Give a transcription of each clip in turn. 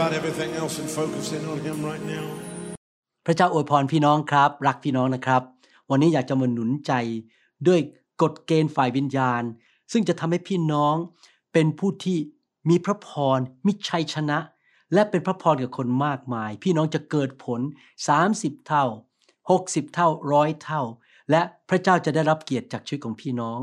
about everything else and focus in on Him right now. พระเจ้าอวยพรพี่น้องครับ รักพี่น้องนะครับ วันนี้อยากจะมาหนุนใจด้วยกฎเกณฑ์ฝ่ายวิญญาณ ซึ่งจะทำให้พี่น้องเป็นผู้ที่มีพระพรมีชัยชนะ และเป็นพระพรกับคนมากมาย พี่น้องจะเกิดผล 30 เท่า 60 เท่าร้อยเท่า และพระเจ้าจะได้รับเกียรติจากชีวิตของพี่น้อง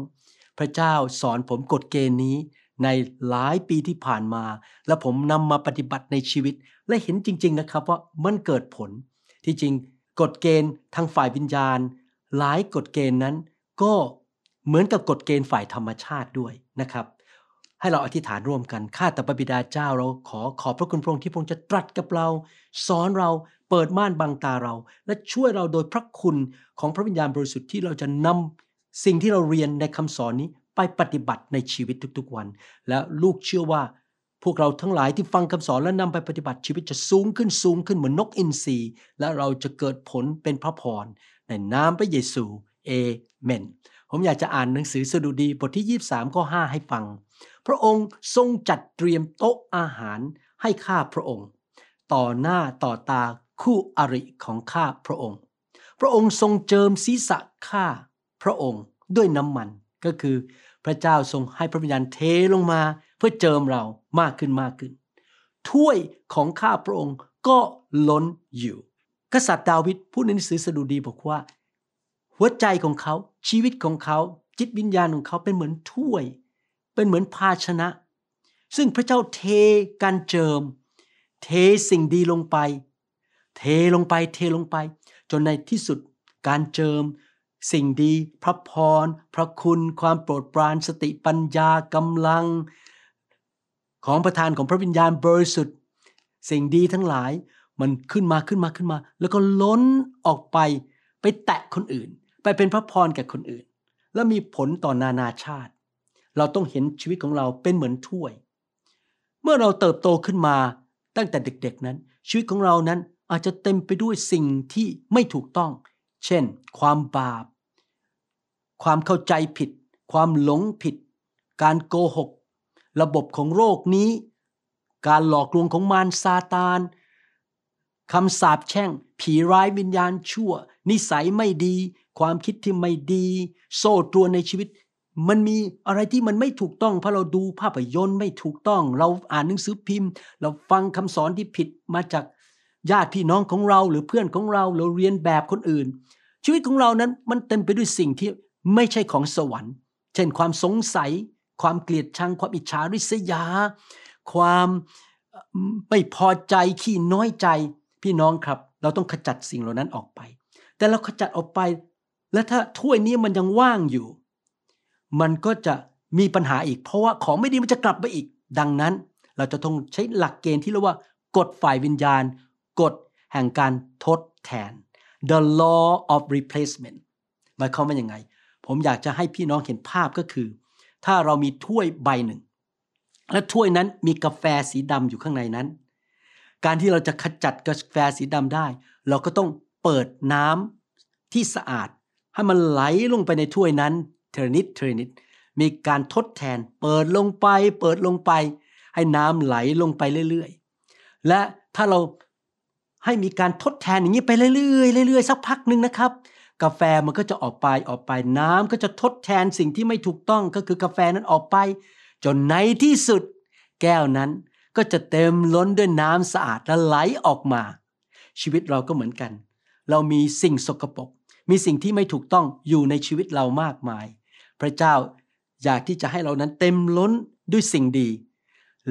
พระเจ้าสอนผมกฎเกณฑ์นี้ ในหลายปีที่ผ่านมา และผมนำมาปฏิบัติในชีวิต และเห็นจริง ๆนะครับว่ามันเกิดผล ที่จริงกฎเกณฑ์ทางฝ่ายวิญญาณ หลายกฎเกณฑ์นั้น ก็เหมือนกับกฎเกณฑ์ฝ่ายธรรมชาติด้วยนะครับ ให้เราอธิษฐานร่วมกันข้าแต่พระบิดาเจ้าเราขอขอบพระคุณพระองค์ที่พระองค์จะตรัสกับเรา สอนเราเปิดม่านบังตาเรา และช่วยเราโดยพระคุณของพระวิญญาณบริสุทธิ์ที่เราจะนำสิ่งที่เราเรียนในคำสอนนี้ ไปปฏิบัติในชีวิตทุกๆวัน และลูกเชื่อว่า พวกเราทั้งหลายที่ฟังคำสอนและนำไปปฏิบัติชีวิตจะสูงขึ้นสูงขึ้นเหมือนนกอินทรีและเราจะเกิดผลเป็นพระพรในนามพระเยซูเอเมนผมอยากจะอ่านหนังสือสดุดีบทที่ 23ข้อ5ให้ฟัง พระองค์ทรงจัดเตรียมโต๊ะอาหารให้ข้าพระองค์ ต่อหน้าต่อตาคู่อริของข้าพระองค์ พระองค์ทรงเจิมศีรษะข้าพระองค์ด้วยน้ำมันก็คือ พระเจ้าทรงให้พระวิญญาณเทลงมาเพื่อเจิมเรามากขึ้นมากขึ้น ถ้วยของข้าพระองค์ก็ล้นอยู่ กษัตริย์ดาวิดพูดในหนังสือสดุดีบอกว่า หัวใจของเขาชีวิตของเขา จิตวิญญาณของเขาเป็นเหมือนถ้วย เป็นเหมือนภาชนะ ซึ่งพระเจ้าเทการเจิม เทสิ่งดีลงไป เทลงไปเทลงไป จนในที่สุดการเจิม สิ่งดีพระพร พระคุณความโปรดปรานสติปัญญากำลัง ของประธานของพระวิญญาณบริสุทธิ์ สิ่งดีทั้งหลายมันขึ้นมาขึ้นมาขึ้นมา แล้วก็ล้นออกไปไปแตะคนอื่น ไปเป็นพระพรแก่คนอื่น แล้วมีผลต่อนานาชาติ เราต้องเห็นชีวิตของเราเป็นเหมือนถ้วย เมื่อเราเติบโตขึ้นมาตั้งแต่เด็กๆนั้น ชีวิตของเรานั้นอาจจะเต็มไปด้วยสิ่งที่ไม่ถูกต้อง เช่น ความบาป ความเข้าใจผิด ความหลงผิด การโกหก ระบบของโรคนี้ การหลอกลวงของมารซาตานคำสาปแช่ง ผีร้ายวิญญาณชั่ว นิสัยไม่ดี ความคิดที่ไม่ดี โซ่ตรวนในชีวิต มันมีอะไรที่มันไม่ถูกต้อง เพราะเราดูภาพยนตร์ไม่ถูกต้อง เราอ่านหนังสือพิมพ์ เราฟังคำสอนที่ผิดมาจาก ญาติพี่น้องของเราหรือเพื่อนของเราเราเรียนแบบคนอื่น ชีวิตของเรานั้นมันเต็มไปด้วยสิ่งที่ไม่ใช่ของสวรรค์ เช่นความสงสัย ความเกลียดชัง ความอิจฉาริษยา ความไม่พอใจขี้น้อยใจพี่น้องครับ เราต้องขจัดสิ่งเหล่านั้นออกไป แต่เราขจัดออกไป และถ้าถ้วยนี้มันยังว่างอยู่ มันก็จะมีปัญหาอีก เพราะว่าของไม่ดีมันจะกลับมาอีก ดังนั้น เราจะต้องใช้หลักเกณฑ์ที่เรียกว่ากฎฝ่ายวิญญาณ กฎแห่งการทดแทน the law of replacement หมายความว่ายังไง ผมอยากจะให้พี่น้องเห็นภาพก็คือ ถ้าเรามีถ้วยใบหนึ่ง และถ้วยนั้นมีกาแฟสีดำอยู่ข้างในนั้น การที่เราจะขจัดกาแฟสีดำได้ เราก็ต้องเปิดน้ำที่สะอาด ให้มันไหลลงไปในถ้วยนั้นเทนิดเทนิดมีการทดแทน เปิดลงไป เปิดลงไป ให้น้ำไหลลงไปเรื่อยๆ และถ้าเรา ให้มีการทดแทนอย่างนี้ไปเรื่อยๆเรื่อยๆสักพักหนึ่งนะครับ กาแฟมันก็จะออกไปออกไปน้ำก็จะทดแทนสิ่งที่ไม่ถูกต้องก็คือกาแฟนั้นออกไป จนในที่สุด แก้วนั้นก็จะเต็มล้นด้วยน้ำสะอาดและไหลออกมา ชีวิตเราก็เหมือนกัน เรามีสิ่งสกปรกมีสิ่งที่ไม่ถูกต้องอยู่ในชีวิตเรามากมาย พระเจ้าอยากที่จะให้เรานั้นเต็มล้นด้วยสิ่งดี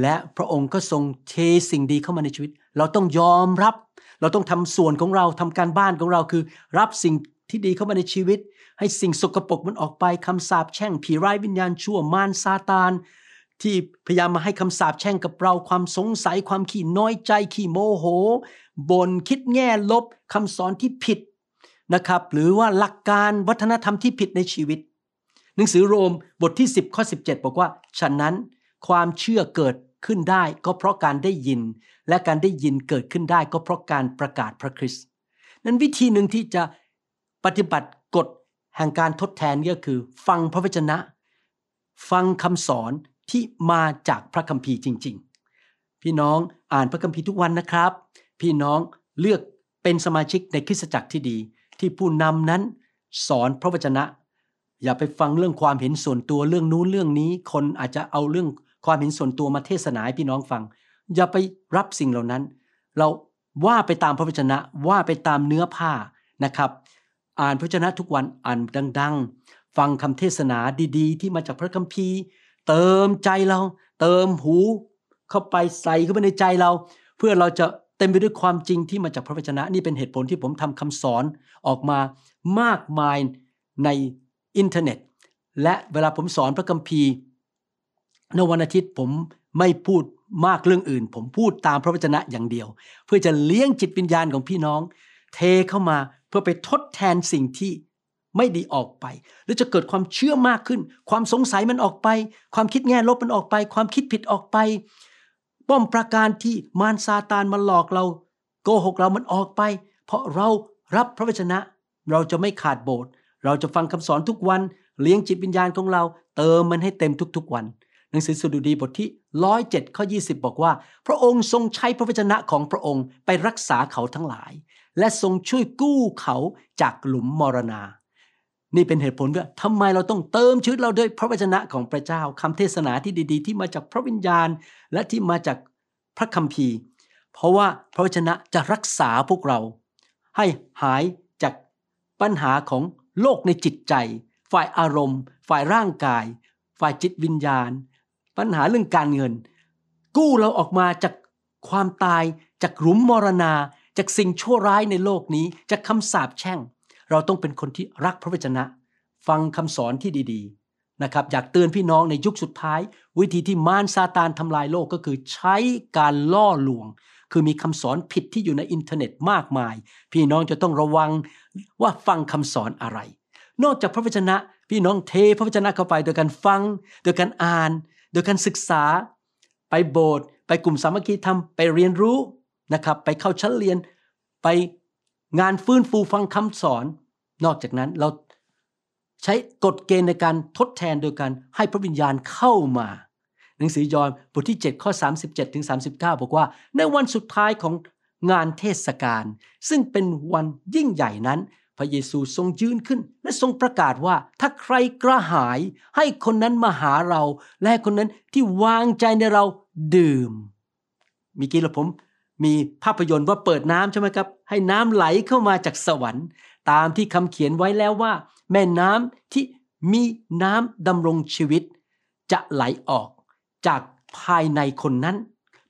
และพระองค์ก็ทรงเทสิ่งดีเข้ามาในชีวิต เราต้องยอมรับ เราต้องทำส่วนของเราทำการบ้านของเราคือ รับสิ่งที่ดีเข้ามาในชีวิต ให้สิ่งสกปรกมันออกไปคำสาปแช่ง ผีร้ายวิญญาณชั่วมารซาตาน ที่พยายามมาให้คำสาปแช่งกับเราความสงสัยความขี้น้อยใจขี้โมโหบน่นคิดแง่ลบคำสอนที่ผิดนะครับ หรือว่าหลักการวัฒนธรรมที่ผิดในชีวิต หนังสือโรมบทที่ 10ข้อ17 บอกว่า ฉะนั้นความเชื่อเกิด ขึ้นได้ก็เพราะการได้ยิน และการได้ยินเกิดขึ้นได้ก็เพราะการประกาศพระคริสต์นั้นวิธีหนึ่งที่จะปฏิบัติกฎแห่งการทดแทนก็คือ ฟังพระวจนะ ฟังคำสอนที่มาจากพระคัมภีร์จริง ๆ พี่น้องอ่านพระคัมภีร์ทุกวันนะครับ พี่น้องเลือกเป็นสมาชิกในคริสตจักรที่ดี ที่ผู้นำนั้นสอนพระวจนะ อย่าไปฟังเรื่องความเห็นส่วนตัวเรื่องนู้นเรื่องนี้ คนอาจจะเอาเรื่อง ความเห็นส่วนตัวมาเทศนาให้พี่น้องฟัง อย่าไปรับสิ่งเหล่านั้น เราว่าไปตามพระวจนะว่าไปตามเนื้อผ้านะครับ อ่านพระวจนะทุกวันอ่านดัง ๆ ฟังคำเทศนาดีๆ ที่มาจากพระคัมภีร์ เติมใจเรา เติมหู เข้าไปใส่เข้าไปในใจเรา เพื่อเราจะเต็มไปด้วยความจริงที่มาจากพระวจนะนี่เป็นเหตุผลที่ผมทำคำสอนออกมามากมายในอินเทอร์เน็ต และเวลาผมสอนพระคัมภีร์ ในวันอาทิตย์ผมไม่พูดมากเรื่องอื่น ผมพูดตามพระวจนะอย่างเดียว เพื่อจะเลี้ยงจิตวิญญาณของพี่น้อง เทเข้ามาเพื่อไปทดแทนสิ่งที่ไม่ดีออกไปแล้วจะเกิดความเชื่อมากขึ้น ความสงสัยมันออกไป ความคิดแง่ลบมันออกไป ความคิดผิดออกไปป้อมประการที่มารซาตานมาหลอกเรา โกหกเรามันออกไป เพราะเรารับพระวจนะ เราจะไม่ขาดโบสถ์เราจะฟังคำสอนทุกวัน เลี้ยงจิตวิญญาณของเรา เติมมันให้เต็มทุกๆวัน หนังสือสดุดีบทที่ร้อยเจ็ดข้อ 20 บอกว่า พระองค์ทรงใช้พระวจนะของพระองค์ไปรักษาเขาทั้งหลาย และทรงช่วยกู้เขาจากหลุมมรณา นี่เป็นเหตุผลว่าทำไมเราต้องเติมชีวิตเราด้วยพระวจนะของพระเจ้าคำเทศนาที่ดีๆ ที่มาจากพระวิญญาณ และที่มาจากพระคัมภีร์ เพราะว่าพระวจนะจะรักษาพวกเรา ให้หายจากปัญหาของโลกในจิตใจ ฝ่ายอารมณ์ ฝ่ายร่างกาย ฝ่ายจิตวิญญาณ ปัญหาเรื่องการเงิน กู้เราออกมาจากความตาย จากหลุมมรณา จากสิ่งชั่วร้ายในโลกนี้ จากคำสาปแช่ง เราต้องเป็นคนที่รักพระวจนะ ฟังคำสอนที่ดีๆนะครับอยากเตือนพี่น้องในยุคสุดท้าย วิธีที่มารซาตานทำลายโลกก็คือใช้การล่อลวงคือมีคำสอนผิดที่อยู่ในอินเทอร์เน็ตมากมาย พี่น้องจะต้องระวังว่าฟังคำสอนอะไร นอกจากพระวจนะ พี่น้องเทพระวจนะเข้าไปโดยการฟัง โดยการอ่าน โดยการศึกษาไปโบสถ์ไปกลุ่มสามัคคีธรรมไปเรียนรู้นะครับไปเข้าชั้นเรียนไปงานฟื้นฟูฟังคำสอน นอกจากนั้นเราใช้กฎเกณฑ์ในการทดแทนโดยการให้พระวิญญาณเข้ามา หนังสือยอห์นบทที่ 7 ข้อ 37ถึง39 บอกว่า ในวันสุดท้ายของงานเทศกาลซึ่งเป็นวันยิ่งใหญ่นั้น พระเยซูทรงยืนขึ้น และทรงประกาศว่า ถ้าใครกระหายให้คนนั้นมาหาเรา และให้คนนั้นที่วางใจในเราดื่มมีกี้ละผมมีภาพยนตร์ว่าเปิดน้ำใช่ไหมครับ ให้น้ำไหลเข้ามาจากสวรรค์ ตามที่คำเขียนไว้แล้วว่า แม่น้ำที่มีน้ำดำรงชีวิต จะไหลออกจากภายในคนนั้น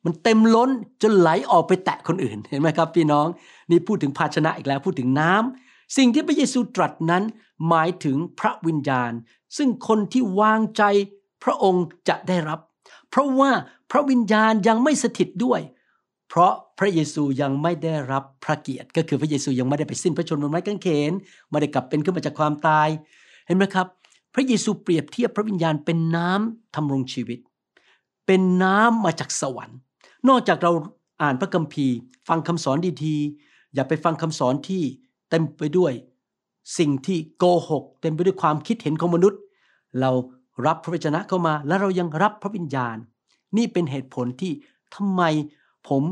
มันเต็มล้นจนไหลออกไปแตะคนอื่นเห็นไหมครับ พี่น้อง นี่พูดถึงภาชนะอีกแล้วพูดถึงน้ำ สิ่งที่พระเยซูตรัสนั้นหมายถึงพระวิญญาณ ซึ่งคนที่วางใจพระองค์จะได้รับ เพราะว่าพระวิญญาณยังไม่สถิตด้วย เพราะพระเยซูยังไม่ได้รับพระเกียรติ ก็คือพระเยซูยังไม่ได้ไปสิ้นพระชนม์บนไม้กางเขนไม่ได้กลับเป็นขึ้นมาจากความตาย เห็นไหมครับ พระเยซูเปรียบเทียบพระวิญญาณเป็นน้ำทำรงชีวิต เป็นน้ำมาจากสวรรค์ นอกจากเราอ่านพระคัมภีร์ ฟังคำสอนดีๆ อย่าไปฟังคำสอนที่ เต็มไปด้วย สิ่งที่โกหก เต็มไปด้วยความคิดเห็นของมนุษย์ เรารับพระวจนะเข้ามา และเรายังรับพระวิญญาณ นี่เป็นเหตุผลที่ทำไมผม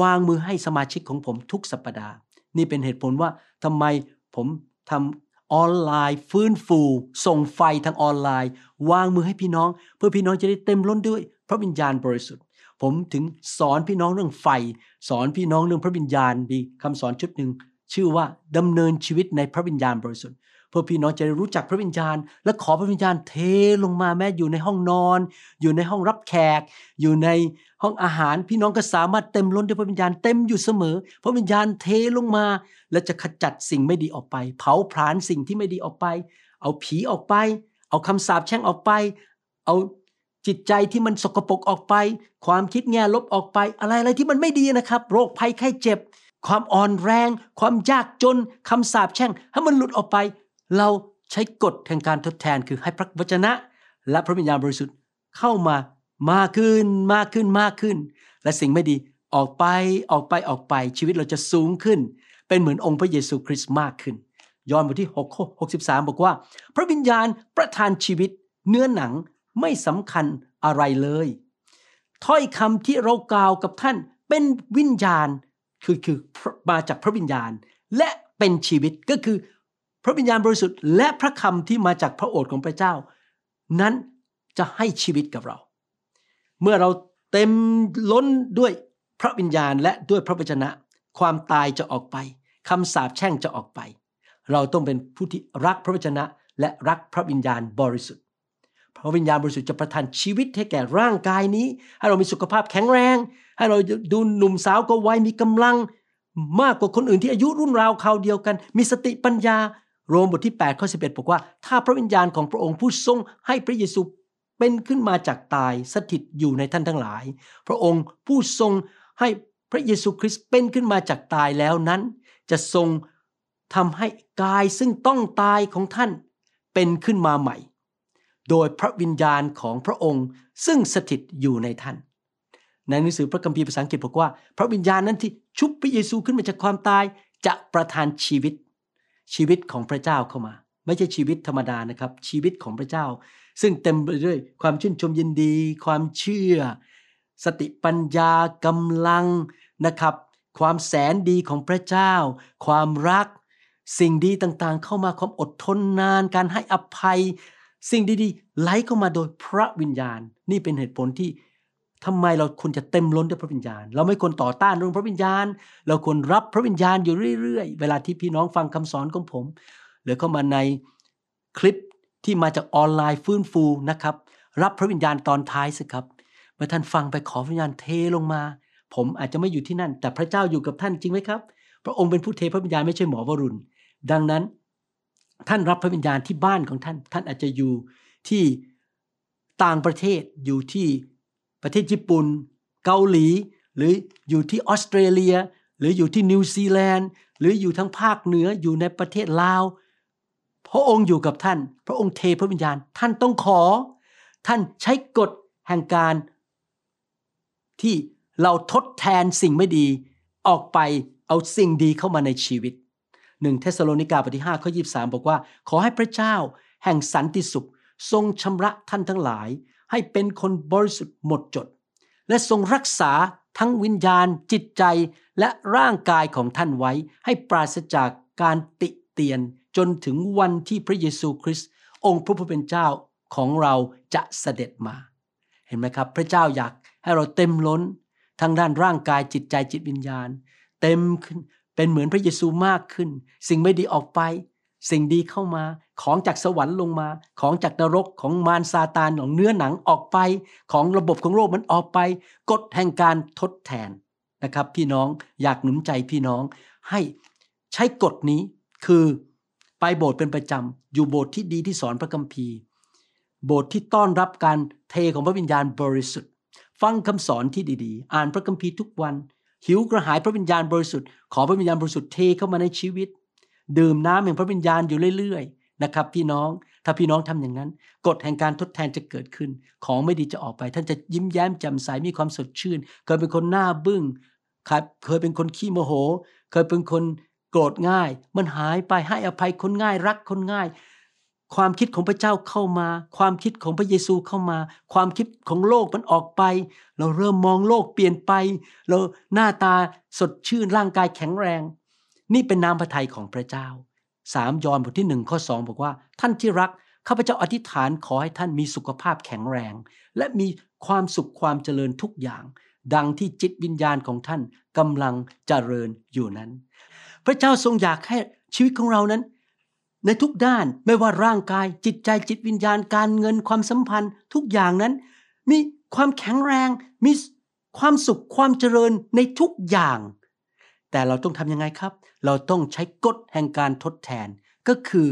วางมือให้สมาชิกของผมทุกสัปปดาห์ นี่เป็นเหตุผลว่าทำไมผมทำออนไลน์ ฟื้นฟู ส่งไฟทางออนไลน์ วางมือให้พี่น้อง เพื่อพี่น้องจะได้เต็มล้นด้วย พระวิญญาณบริสุทธิ์ ผมถึงสอนพี่น้องเรื่องไฟ สอนพี่น้องเรื่องพระวิญญาณดีคำสอนชุดหนึ่ง ชื่อว่าดำเนินชีวิตในพระวิญญาณบริสุทธิ์เพื่อพี่น้องจะได้รู้จักพระวิญญาณ และขอพระวิญญาณเทลงมาแม้อยู่ในห้องนอน อยู่ในห้องรับแขก อยู่ในห้องอาหาร พี่น้องก็สามารถเต็มล้นด้วยพระวิญญาณเต็มอยู่เสมอ พระวิญญาณเทลงมา และจะขจัดสิ่งไม่ดีออกไป เผาผลาญสิ่งที่ไม่ดีออกไป เอาผีออกไป เอาคำสาปแช่งออกไป เอาจิตใจที่มันสกปรกออกไป ความคิดแง่ลบออกไป อะไรอะไรที่มันไม่ดีนะครับ โรคภัยไข้เจ็บ ความอ่อนแรง ความยากจนคำสาปแช่ง ให้มันหลุดออกไป เราใช้กฎแห่งการทดแทนคือให้พระวจนะ และพระวิญญาณบริสุทธิ์เข้ามามากขึ้นมากขึ้นมากขึ้น และสิ่งไม่ดีออกไปออกไปออกไปชีวิตเราจะสูงขึ้น เป็นเหมือนองค์พระเยซูคริสต์มากขึ้น ยอห์นบทที่6ข้อ63 บอกว่า พระวิญญาณประทานชีวิต เนื้อหนังไม่สำคัญอะไรเลย ถ้อยคำที่เรากล่าวกับท่านเป็นวิญญาณ คือคือมาจากพระวิญญาณ และเป็นชีวิตก็คือ พระวิญญาณบริสุทธิ์และพระคำที่มาจากพระโอษฐ์ของพระเจ้า นั้นจะให้ชีวิตกับเรา เมื่อเราเต็มล้นด้วยพระวิญญาณและด้วยพระวจนะ ความตายจะออกไปคำสาปแช่งจะออกไป เราต้องเป็นผู้ที่รักพระวจนะและรักพระวิญญาณบริสุทธิ์ พระวิญญาณบริสุทธิ์จะประทานชีวิตให้แก่ร่างกายนี้ ให้เรามีสุขภาพแข็งแรง ให้เราดูหนุ่มสาวก็ไวมีกำลัง มากกว่าคนอื่นที่อายุรุ่นราวคราวเดียวกัน มีสติปัญญา โรมบทที่8ข้อ11บอกว่า ถ้าพระวิญญาณของพระองค์ผู้ทรงให้พระเยซูเป็นขึ้นมาจากตายสถิตอยู่ในท่านทั้งหลาย พระองค์ผู้ทรงให้พระเยซูคริสต์เป็นขึ้นมาจากตายแล้วนั้น จะทรงทำให้กายซึ่งต้องตายของท่านเป็นขึ้นมาใหม่ โดยพระวิญญาณของพระองค์ซึ่งสถิตอยู่ในท่าน ในหนังสือพระคัมภีร์ภาษาอังกฤษบอกว่า พระวิญญาณนั้นที่ชุบพระเยซูขึ้นมาจากความตายจะประทานชีวิต ชีวิตของพระเจ้าเข้ามา ไม่ใช่ชีวิตธรรมดานะครับ ชีวิตของพระเจ้า ซึ่งเต็มไปด้วยความชื่นชมยินดี ความเชื่อ สติปัญญากำลังนะครับ ความแสนดีของพระเจ้า ความรัก สิ่งดีต่างๆ เข้ามาความอดทนนาน การให้อภัย สิ่งดีๆไหลเข้ามาโดยพระวิญญาณ นี่เป็นเหตุผลที่ทำไมเราควรจะเต็มล้นด้วยพระวิญญาณ เราไม่ควรต่อต้านเรื่องพระวิญญาณ เราควรรับพระวิญญาณอยู่เรื่อยๆ เวลาที่พี่น้องฟังคำสอนของผม หรือเข้ามาในคลิปที่มาจากออนไลน์ฟื้นฟูนะครับ รับพระวิญญาณตอนท้ายสิครับเมื่อท่านฟังไปขอพระวิญญาณเทลงมา ผมอาจจะไม่อยู่ที่นั่น แต่พระเจ้าอยู่กับท่านจริงไหมครับ พระองค์เป็นผู้เทพระวิญญาณไม่ใช่หมอวรุณ ดังนั้น ท่านรับพระวิญญาณที่บ้านของท่าน ท่านอาจจะอยู่ที่ต่างประเทศอยู่ที่ประเทศญี่ปุ่น เกาหลี หรืออยู่ที่ออสเตรเลีย หรืออยู่ที่นิวซีแลนด์ หรืออยู่ทั้งภาคเหนืออยู่ในประเทศลาว พระองค์อยู่กับท่าน พระองค์เทพระวิญญาณ ท่านต้องขอ ท่านใช้กฎแห่งการ ที่เราทดแทนสิ่งไม่ดีออกไปเอาสิ่งดีเข้ามาในชีวิต หนึ่งเทสโลนิกาบทที่5ข้อ23 บอกว่า ขอให้พระเจ้าแห่งสันติสุข ทรงชำระท่านทั้งหลาย ให้เป็นคนบริสุทธิ์หมดจด และทรงรักษาทั้งวิญญาณจิตใจและร่างกายของท่านไว้ ให้ปราศจากการติเตียนจนถึงวันที่พระเยซูคริสต์องค์พระผู้เป็นเจ้าของเราจะเสด็จมา เห็นไหมครับ พระเจ้าอยากให้เราเต็มล้น ทั้งด้านร่างกายจิตใจจิตวิญญาณ เต็มขึ้น เป็นเหมือนพระเยซูมากขึ้น สิ่งไม่ดีออกไป สิ่งดีเข้ามา ของจากสวรรค์ลงมา ของจากนรกของมารซาตานของเนื้อหนังออกไป ของระบบของโลกมันออกไป กฎแห่งการทดแทนนะครับ พี่น้องอยากหนุนใจพี่น้องให้ใช้กฎนี้คือไปโบสถ์เป็นประจำอยู่โบสถ์ที่ดีที่สอนพระคัมภีร์ โบสถ์ที่ต้อนรับการเทของพระวิญญาณบริสุทธิ์ ฟังคำสอนที่ดีๆ อ่านพระคัมภีร์ทุกวัน หิวกระหายพระวิญญาณบริสุทธิ์ขอพระวิญญาณบริสุทธิ์เทเข้ามาในชีวิต ดื่มน้ำแห่งพระวิญญาณอยู่เรื่อยๆนะครับ พี่น้องถ้าพี่น้องทำอย่างนั้น กฎแห่งการทดแทนจะเกิดขึ้น ของไม่ดีจะออกไป ท่านจะยิ้มแย้มแจ่มใสมีความสดชื่น เคยเป็นคนหน้าบึ้งเคยเป็นคนขี้โมโห เคยเป็นคนโกรธง่าย มันหายไปให้อภัยคนง่าย รักคนง่าย ความคิดของพระเจ้าเข้ามา ความคิดของพระเยซูเข้ามา ความคิดของโลกมันออกไป เราเริ่มมองโลกเปลี่ยนไป เราหน้าตาสดชื่นร่างกายแข็งแรง นี่เป็นน้ำพระทัยของพระเจ้า3ยอห์นบทที่1ข้อ2บอกว่า ท่านที่รักข้าพเจ้าอธิษฐานขอให้ท่านมีสุขภาพแข็งแรง และมีความสุขความเจริญทุกอย่าง ดังที่จิตวิญญาณของท่านกำลังเจริญอยู่นั้น พระเจ้าทรงอยากให้ชีวิตของเรานั้น ในทุกด้านไม่ว่าร่างกาย จิตใจจิตวิญญาณการเงินความสัมพันธ์ ทุกอย่างนั้น มีความแข็งแรง มีความสุขความเจริญในทุกอย่าง แต่เราต้องทำยังไงครับ เราต้องใช้กฎแห่งการทดแทน ก็คือ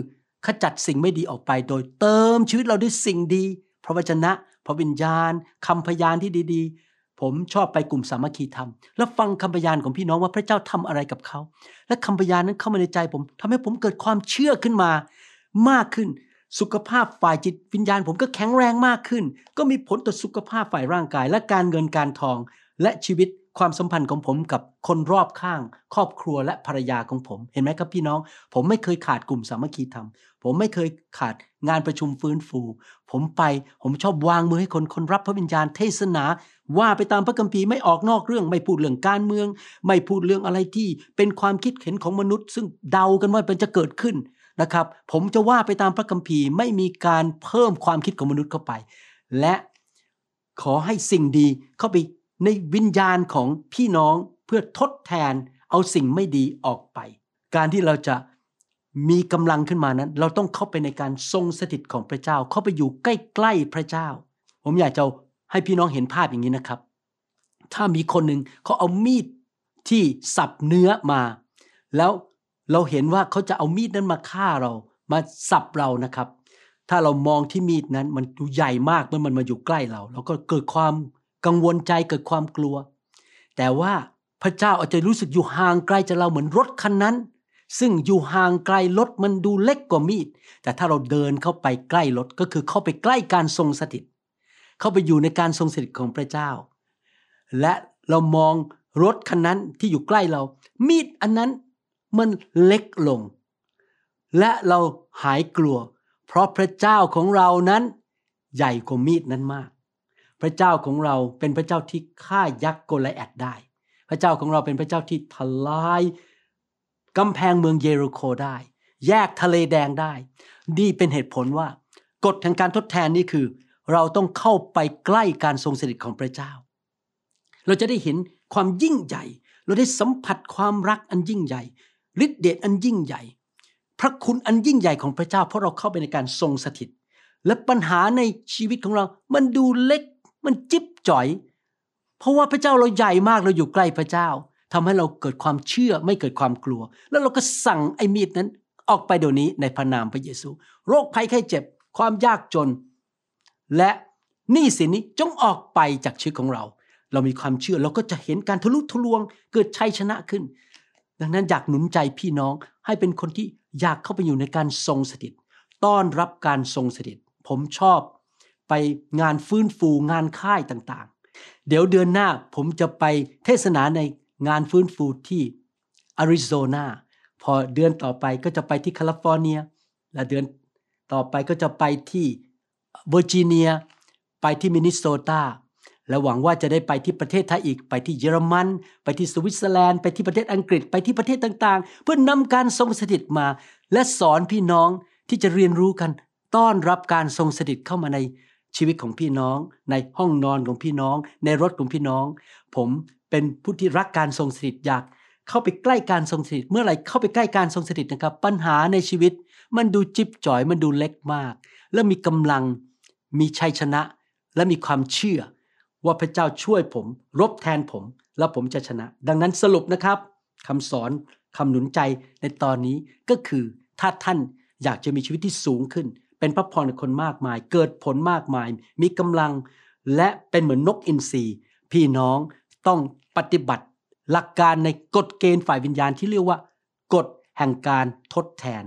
ขจัดสิ่งไม่ดีออกไป โดยเติมชีวิตเราด้วยสิ่งดี พระวจนะ พระวิญญาณคำพยานที่ดีๆ ผมชอบไปกลุ่มสามัคคีธรรม แล้วฟังคำพยานของพี่น้องว่าพระเจ้าทำอะไรกับเขา และคำพยานนั้นเข้ามาในใจผมทำให้ผมเกิดความเชื่อขึ้นมา มากขึ้น สุขภาพฝ่ายจิตวิญญาณ ผมก็แข็งแรงมากขึ้น ก็มีผลต่อสุขภาพฝ่ายร่างกาย และการเงินการทอง และชีวิตความสัมพันธ์ของผมกับคนรอบข้าง ครอบครัวและภรรยาของผม เห็นไหมครับพี่น้อง ผมไม่เคยขาดกลุ่มสามัคคีธรรม ผมไม่เคยขาดงานประชุมฟื้นฟู ผมไป ผมชอบวางมือให้คนคนรับพระวิญญาณเทศนา ว่าไปตามพระคัมภีร์ไม่ออกนอกเรื่อง ไม่พูดเรื่องการเมือง ไม่พูดเรื่องอะไรที่เป็นความคิดเห็นของมนุษย์ ซึ่งเดากันว่าเป็นจะเกิดขึ้นนะครับ ผมจะว่าไปตามพระคัมภีร์ไม่มีการเพิ่มความคิดของมนุษย์เข้าไป และขอให้สิ่งดีเข้าไปในวิญญาณของพี่น้องเพื่อทดแทนเอาสิ่งไม่ดีออกไป การที่เราจะมีกำลังขึ้นมานั้น เราต้องเข้าไปในการทรงสถิตของพระเจ้า เข้าไปอยู่ใกล้ๆพระเจ้า ผมอยากจะ ให้พี่น้องเห็นภาพอย่างนี้นะครับ ถ้ามีคนหนึ่งเขาเอามีดที่สับเนื้อมา แล้วเราเห็นว่าเขาจะเอามีดนั้นมาฆ่าเรา มาสับเรานะครับ ถ้าเรามองที่มีดนั้นมันดูใหญ่มากเมื่อมันมาอยู่ใกล้เรา เราก็เกิดความกังวลใจเกิดความกลัว แต่ว่าพระเจ้าอาจจะรู้สึกอยู่ห่างไกลจากเราเหมือนรถคันนั้น ซึ่งอยู่ห่างไกลรถมันดูเล็กกว่ามีด แต่ถ้าเราเดินเข้าไปใกล้รถก็คือเข้าไปใกล้การทรงสถิต เข้าไปอยู่ในการทรงสถิตของพระเจ้า และเรามองรถคันนั้นที่อยู่ใกล้เรา มีดอันนั้นมันเล็กลง และเราหายกลัว เพราะพระเจ้าของเรานั้น ใหญ่กว่ามีดนั้นมาก พระเจ้าของเราเป็นพระเจ้าที่ฆ่ายักษ์โกลแอดได้ พระเจ้าของเราเป็นพระเจ้าที่ทลายกำแพงเมืองเยรูโคได้ แยกทะเลแดงได้นี่เป็นเหตุผลว่ากฎแห่งการทดแทนนี่คือ เราต้องเข้าไปใกล้การทรงสถิตของพระเจ้า เราจะได้เห็นความยิ่งใหญ่ เราได้สัมผัสความรักอันยิ่งใหญ่ฤทธิเดชอันยิ่งใหญ่ พระคุณอันยิ่งใหญ่ของพระเจ้า เพราะเราเข้าไปในการทรงสถิต และปัญหาในชีวิตของเรา มันดูเล็ก มันจิ๊บจ่อย เพราะว่าพระเจ้าเราใหญ่มากเราอยู่ใกล้พระเจ้าทำให้เราเกิดความเชื่อไม่เกิดความกลัว แล้วเราก็สั่งไอ้มีดนั้นออกไปเดี๋ยวนี้ในพระนามพระเยซู โรคภัยไข้เจ็บ ความยากจน และหนี้สินนี้จงออกไปจากชีวิตของเรา เรามีความเชื่อเราก็จะเห็นการทะลุทะลวงเกิดชัยชนะขึ้น ดังนั้นอยากหนุนใจพี่น้องให้เป็นคนที่อยากเข้าไปอยู่ในการทรงสถิต ต้อนรับการทรงสถิต ผมชอบไปงานฟื้นฟูงานค่ายต่างๆ เดี๋ยวเดือนหน้าผมจะไปเทศนาในงานฟื้นฟูที่อาริโซนา พอเดือนต่อไปก็จะไปที่แคลิฟอร์เนีย และเดือนต่อไปก็จะไปที่ เวอร์จิเนีย ไปที่มินนิโซตาและหวังว่าจะได้ไปที่ประเทศไทยอีก ไปที่เยอรมัน ไปที่สวิตเซอร์แลนด์ ไปที่ประเทศอังกฤษ ไปที่ประเทศต่างๆ เพื่อนำการทรงสถิตมา และสอนพี่น้องที่จะเรียนรู้กัน ต้อนรับการทรงสถิตเข้ามาในชีวิตของพี่น้อง ในห้องนอนของพี่น้อง ในรถของพี่น้อง ผมเป็นผู้ที่รักการทรงสถิตอยาก เข้าไปใกล้การทรงสถิต เมื่อไหร่เข้าไปใกล้การทรงสถิตนะครับ ปัญหาในชีวิต มันดูจิบจ่อยมันดูเล็กมาก และมีกำลัง มีชัยชนะ และมีความเชื่อ ว่าพระเจ้าช่วยผม รบแทนผม แล้วผมจะชนะ ดังนั้นสรุปนะครับคำสอนคำหนุนใจในตอนนี้ก็คือถ้าท่านอยากจะมีชีวิตที่สูงขึ้น เป็นพระพรในคนมากมาย เกิดผลมากมาย มีกำลัง และเป็นเหมือนนกอินทรีพี่น้องต้องปฏิบัติ หลักการในกฎเกณฑ์ฝ่ายวิญญาณที่เรียกว่ากฎแห่งการทดแทน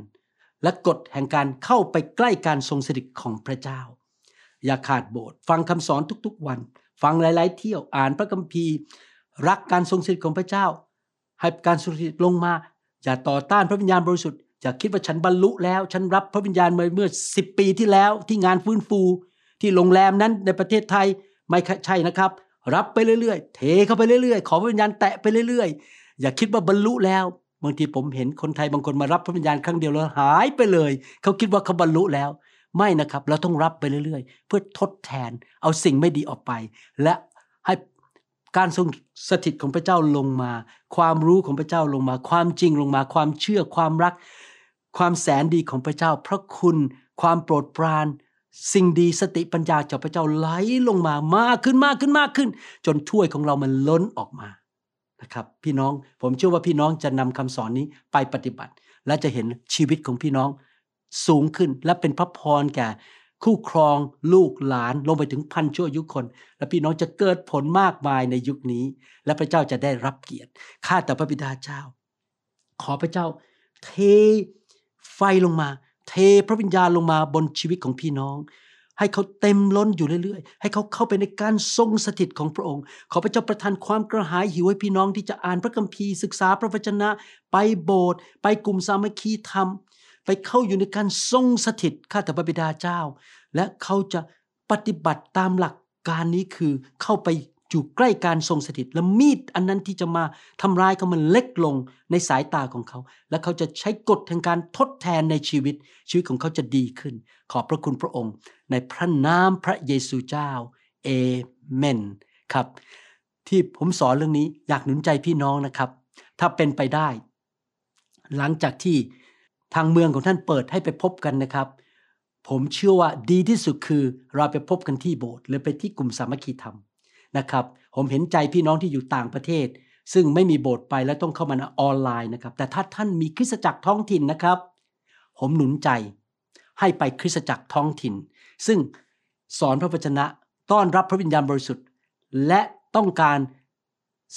และกฎแห่งการเข้าไปใกล้การทรงสถิตของพระเจ้า อย่าขาดโบสถ์ฟังคำสอนทุกๆวัน ฟังหลาย ๆ เที่ยวอ่านพระคัมภีร์ รักการทรงสถิตของพระเจ้า ให้การทรงสถิตลงมา อย่าต่อต้านพระวิญญาณบริสุทธิ์อย่าคิดว่าฉันบรรลุแล้ว ฉันรับพระวิญญาณมาเมื่อสิปีที่แล้วที่งานฟื้นฟู ที่โรงแรมนั้นในประเทศไทยไม่ใช่นะครับ รับไปเรื่อยๆ เทเข้าไปเรื่อยๆ ขอพระวิญญาณแตะไปเรื่อยๆ อย่าคิดว่าบรรลุแล้วบางทีผมเห็นคนไทยบางคนมารับพระวิญญาณครั้งเดียวแล้วหายไปเลย เขาคิดว่าเขาบรรลุแล้ว ไม่นะครับ เราต้องรับไปเรื่อยๆ เพื่อทดแทนเอาสิ่งไม่ดีออกไป และให้การทรงสถิตของพระเจ้าลงมา ความรู้ของพระเจ้าลงมา ความจริงลงมา ความเชื่อความรัก ความแสนดีของพระเจ้า พระคุณความโปรดปราน สิ่งดีสติปัญญาจากพระเจ้าไหลลงมามากขึ้นมากขึ้นมากขึ้น จนถ้วยของเรามันล้นออกมานะครับ พี่น้องผมเชื่อว่าพี่น้องจะนำคำสอนนี้ไปปฏิบัติ และจะเห็นชีวิตของพี่น้อง สูงขึ้น และเป็นพระพรแก่ คู่ครองลูกหลานลงไปถึงพันชั่วยุคคน และพี่น้องจะเกิดผลมากมายในยุคนี้ และพระเจ้าจะได้รับเกียรติข้าแต่พระบิดาเจ้า ขอพระเจ้า เทไฟลงมา เทพระวิญญาณลงมาบนชีวิตของพี่น้องให้เขาเต็มล้นอยู่เรื่อยๆ ให้เขาเข้าไปในการทรงสถิตของพระองค์ ขอพระเจ้าประทานความกระหายหิวให้พี่น้องที่จะอ่านพระคัมภีร์ศึกษาพระวจนะ ไปโบสถ์ไปกลุ่มสามัคคีธรรม ไปเข้าอยู่ในการทรงสถิตข้าแต่พระบิดาเจ้า และเขาจะปฏิบัติตามหลักการนี้คือเข้าไปอยู่ใกล้การทรงสถิตและมีดอันนั้นที่จะมาทำร้ายเขามันเล็กลงในสายตาของเขา และเขาจะใช้กฎแห่งการทดแทนในชีวิต ชีวิตของเขาจะดีขึ้น ขอบพระคุณพระองค์ ในพระนามพระเยซูเจ้าเอเมนครับ ที่ผมสอนเรื่องนี้อยากหนุนใจพี่น้องนะครับ ถ้าเป็นไปได้ หลังจากที่ ทางเมืองของท่านเปิดให้ไปพบกันนะครับ ผมเชื่อว่าดีที่สุดคือเราไปพบกันที่โบสถ์หรือไปที่กลุ่มสามัคคีธรรมนะครับ ผมเห็นใจพี่น้องที่อยู่ต่างประเทศ ซึ่งไม่มีโบสถ์ไปแล้วต้องเข้ามาออนไลน์นะครับ แต่ถ้าท่านมีคริสตจักรท้องถิ่นนะครับ ผมหนุนใจให้ไปคริสตจักรท้องถิ่น ซึ่งสอนพระวจนะต้อนรับพระวิญญาณบริสุทธิ์ และต้องการ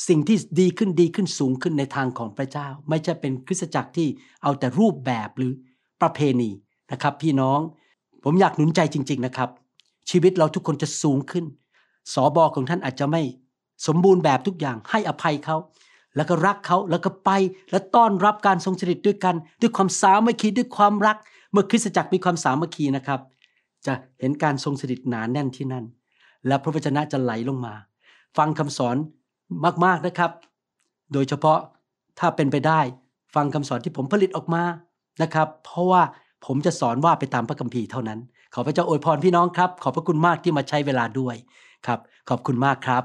สิ่งที่ดีขึ้นดีขึ้นสูงขึ้นในทางของพระเจ้า ไม่ใช่เป็นคริสตจักรที่เอาแต่รูปแบบหรือประเพณีนะครับ พี่น้องผมอยากหนุนใจจริง ๆนะครับ ชีวิตเราทุกคนจะสูงขึ้นสอบอของท่านอาจจะไม่สมบูรณ์แบบทุกอย่างให้อภัยเขาแล้วก็รักเขาแล้วก็ไปและต้อนรับการทรงสถิตด้วยกัน ด้วยความสามัคคีด้วยความรัก เมื่อคริสตจักรมีความสามัคคีนะครับ จะเห็นการทรงสถิตหนานแน่นที่นั่น และพระวจนะจะไหลลงมา ฟังคำสอน มากๆนะครับ โดยเฉพาะถ้าเป็นไปได้ฟังคำสอนที่ผมผลิตออกมานะครับ เพราะว่าผมจะสอนว่าไปตามพระคัมภีร์เท่านั้น ขอพระเจ้าอวยพรพี่น้องครับ ขอบพระคุณมากที่มาใช้เวลาด้วยครับ ขอบคุณมากครับ